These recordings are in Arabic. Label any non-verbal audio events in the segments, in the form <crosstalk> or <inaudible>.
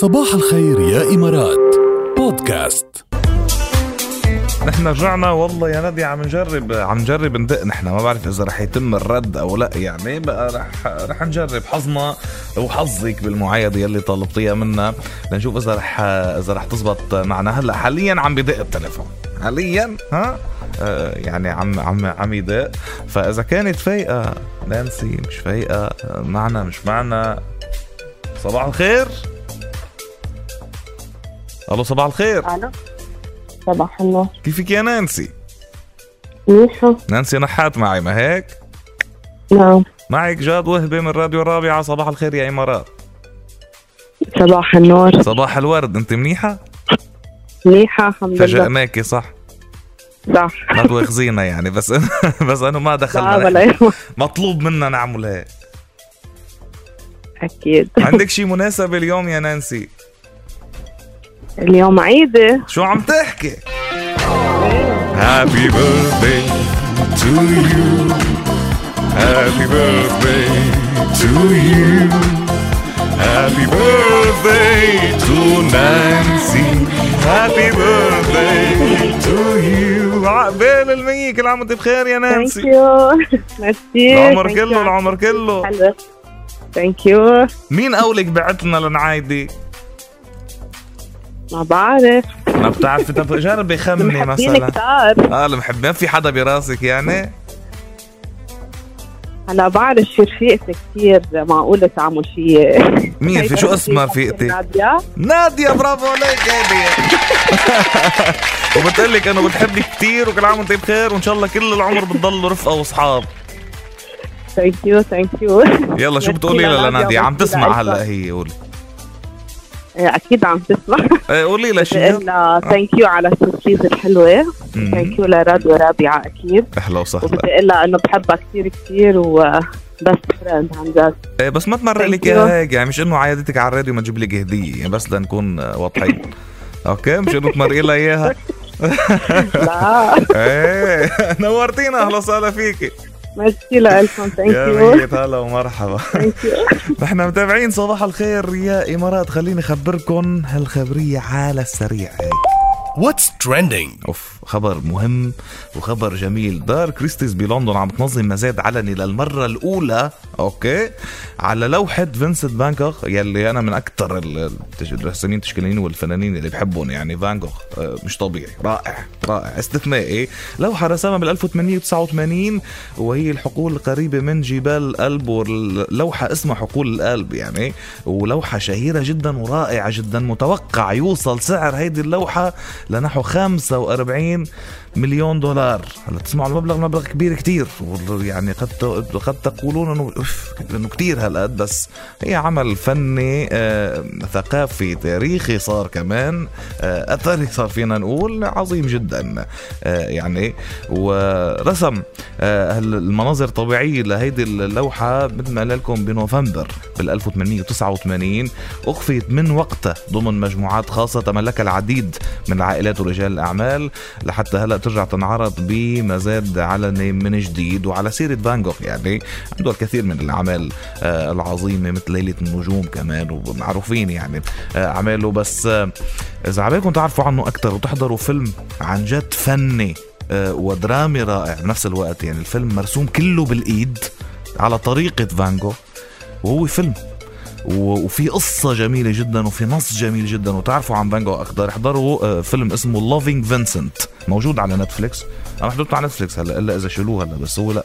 صباح الخير يا إمارات. بودكاست. نحن رجعنا والله يا نادي عم نجرب عم نجرب ندق نحن. ما بعرف إذا رح يتم الرد أو لأ يعني بقى رح رح نجرب. حظنا وحظك بالمعايده يلي طلبتيها منا. لنشوف إذا رح إذا رح تزبط معنا. هلأ حاليا عم بدق التليفون. حاليا ها؟ آه يعني عم عم عم يدق. فإذا كانت فايقة نانسي مش فايقة معنا مش معنا. صباح الخير. ألو صباح الخير. ألو. صباح النور. كيفك يا نانسي؟ منيحة نانسي نحات معي ما هيك؟ نعم. معك جاد وهبة من راديو الرابعة صباح الخير يا إمارات. صباح النور. صباح الورد. أنت منيحة؟ منيحة الحمد لله. فجأناكي صح؟ صح. ما تواخذينا يعني بس <laughs> بس أنه ما دخلنا. مطلوب منا نعمل هيك. أكيد. عندك شي مناسبة اليوم يا نانسي؟ اليوم عيدة. شو عم تحكي؟ Happy birthday to you. Happy birthday to you. Happy birthday to Nancy. Happy birthday to you. عقبال المية كل عام وانت بخير يا thank نانسي. you merci العمر Thank كله you. العمر كله. حلو thank you مين قولك بعتنا لنعايدي؟ ما بعرف. ما بتعرفي طب جربي خمني مثلا. كتار. آه المحبين في حدا براسك يعني؟ هلا بعرف شي رفيقتي كثير معقولة تعمل شي مين في؟ شو <laughs> اسمها رفيقتي؟ نادية. نادية برافو عليك هادي <laughs> وبتقول لك أنه بتحبك كثير وكل عام وأنت بخير وإن شاء الله كل العمر بتضلوا رفقة وأصحاب. thank you thank you يلا شو بتقولي لنادية؟ عم تسمع هلأ هي قولي. أكيد عم تسمع. <laughs> إيه، قولي لها شيء thank you على ال surprise الحلوة. مم. thank you لراديو رابعة أكيد. أهلا وسهلا. وبدي أقول لها إنه بحبها كثير كثير وبس friend عن جد إيه، بس ما تمرق لك. اياها هيك يعني مش إنه عايدتك على الراديو ما تجيب لك هدية يعني بس لنكون واضحين. <laughs> okay؟ مش إنه تمرقي لها إياها. <laughs> لا. إيه نورتينا أهلا وسهلا فيكي. ميرسي لكم thank يا you ميت هلا ومرحبا. <laughs> نحن متابعين صباح الخير يا إمارات. خليني اخبركم هالخبرية على السريع هيك What's trending? أوف خبر مهم وخبر جميل. دار كريستيز بلندن عم تنظم مزاد علني للمرة الأولى. okay. على لوحة فينسنت فان يلي أنا من أكثر الرسامين التشكيليين والفنانين اللي بحبهم يعني فان آه، مش طبيعي. رائع رائع. استثنائي. لوحة رسمها بال 1889 وهي الحقول القريبه من جبال الألب واللوحة اسمها حقول الألب يعني ولوحة شهيرة جدا ورائعة جدا متوقع يوصل سعر هيدي اللوحة لنحو 45 مليون دولار. هلا تسمعوا المبلغ مبلغ كبير كتير. يعني قد قد تقولون إنه إنه كتير هالقد بس هي عمل فني آه ثقافي تاريخي صار كمان آه أثري صار فينا نقول عظيم جدا. آه يعني ورسم المناظر الطبيعيه لهيدي اللوحة مثل ما لكم بنوفمبر بال 1889 أخفيت من وقتها ضمن مجموعات خاصة تملكها العديد من عائلات ورجال الأعمال لحتى هلأ ترجع تنعرض بمزاد علني من جديد وعلى سيرة فان جوخ. يعني عنده الكثير من الأعمال آه العظيمة مثل ليلة النجوم كمان ومعروفين يعني آه أعماله. بس آه إذا عبالكم تعرفوا عنه أكثر وتحضروا فيلم عن جد فني ودرامي رائع بنفس الوقت. يعني الفيلم مرسوم كله بالإيد على طريقة فان جوخ. وهو فيلم وفي قصة جميلة جدا وفي نص جميل جدا وتعرفوا عن فان جوخ أكثر. احضروا آه، فيلم اسمه Loving Vincent موجود على نتفليكس. أنا حضرته على نتفليكس هلا إلا إذا شالوه هلا بس هو لا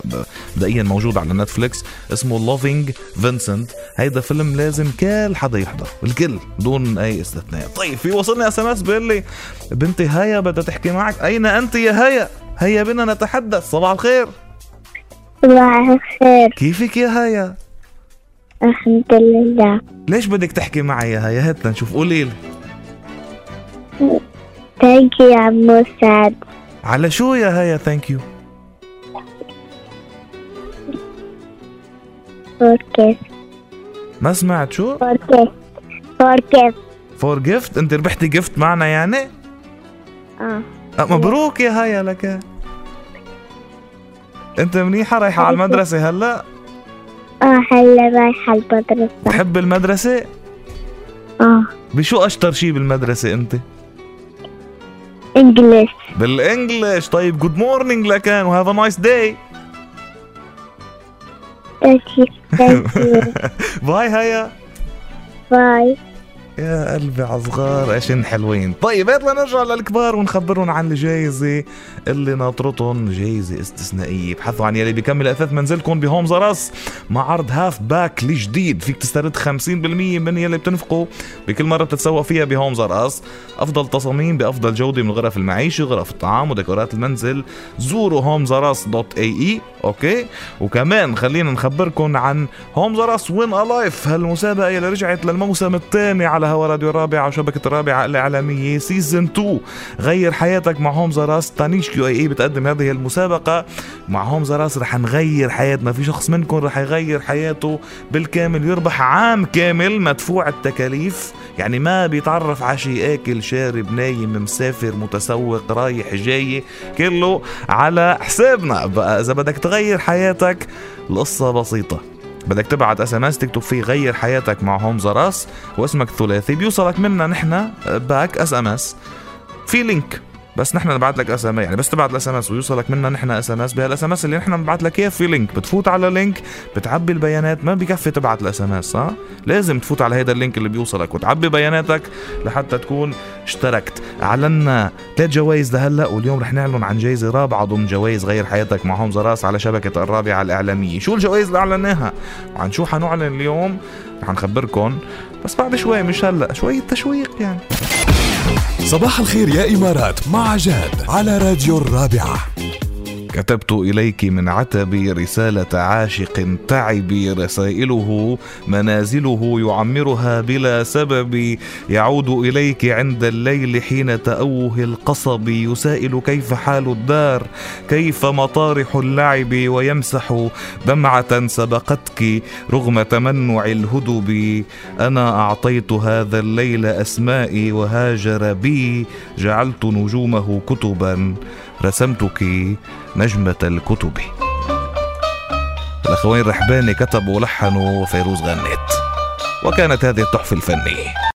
مبدئيا موجود على نتفليكس. اسمه Loving Vincent هيدا فيلم لازم كل حدا يحضر الكل دون أي استثناء. طيب في وصلني SMS بيقول لي بنتي هيا بدها تحكي معك. أين أنت يا هيا؟ هيا بنا نتحدث. صباح الخير. صباح الخير. كيفك يا هيا؟ الحمد لله. ليش بدك تحكي معي يا هيا؟ هات نشوف. قولي لي. thank you يا عمو سعد. على شو يا هيا؟ thank you for ما سمعت. شو؟ for gift for gift انت ربحتي gift معنا يعني؟ آه. أه مبروك يا هيا لك. انت منيحة رايحة على المدرسة هلا؟ آه هلا رايحة المدرسة. بتحب المدرسة؟ آه. بشو أشطر شي بالمدرسة أنت؟ English. بال English طيب good morning لكان و have a nice day. Bye هيا. Bye. يا قلبي عصغار عشان حلوين. طيب يلا نرجع للكبار ونخبرهم عن الجائزة اللي ناطرتهم. جائزة استثنائية. ابحثوا عن يلي بيكمل أثاث منزلكم ب Homes R Us مع عرض half back الجديد فيك تسترد 50% من يلي بتنفقوا. بكل مرة بتتسوق فيها ب Homes R Us أفضل تصاميم بأفضل جودة من غرف المعيشة غرف الطعام وديكورات المنزل. زوروا Homes R Us dot ae. okay؟ وكمان خلينا نخبركم عن Homes R Us Win a Life. هالمسابقة اللي رجعت للموسم الثاني على هوا راديو الرابعة وشبكة الرابعة الإعلامية season 2 غير حياتك مع Homes R Us. تانيش كيو إي إي بتقدم هذه المسابقة. مع Homes R Us رح نغير حياتنا. في شخص منكم رح يغير حياته بالكامل. يربح عام كامل مدفوع التكاليف. يعني ما بيتكلف على شيء. آكل شارب نايم مسافر متسوق رايح جاي. كله على حسابنا. بقى إذا بدك تغير حياتك القصة بسيطة. بدك تبعت SMS تكتب فيه غير حياتك مع Homes R Us واسمك الثلاثي بيوصلك منا نحن back SMS في link. بس نحن نبعت لك SM يعني بس تبعت ال SMS ويوصلك منا نحن SMS بهال SMS اللي نحن بنبعت لك إياه. في link بتفوت على link بتعبي البيانات. ما بكفي تبعت ال SMS لازم تفوت على هذا ال link اللي بيوصلك وتعبي بياناتك لحتى تكون اشتركت. أعلنا ثلاث جوائز لهلأ واليوم رح نعلن عن جائزه رابعة ضمن جوائز غير حياتك مع هومز راس على شبكة الرابعة الإعلامية. شو الجوائز اللي أعلناها؟ وعن شو حنعلن اليوم؟ رح نخبركم بس بعد شوي مش هلأ شوية تشويق يعني. صباح الخير يا إمارات مع جاد على راديو الرابعة. كتبت إليك من عتبي رسالة عاشق تعبي رسائله منازله يعمرها بلا سبب. يعود إليك عند الليل حين تأوه القصب يسائل كيف حال الدار كيف مطارح اللعب ويمسح. دمعة سبقتك رغم تمنع الهدب أنا أعطيت هذا الليل أسمائي وهاجر بي جعلت نجومه كتبا. رسمتك نجمة الكتب. الأخوين رحباني كتبوا ولحنوا وفيروز غنت وكانت هذه التحفة الفنية.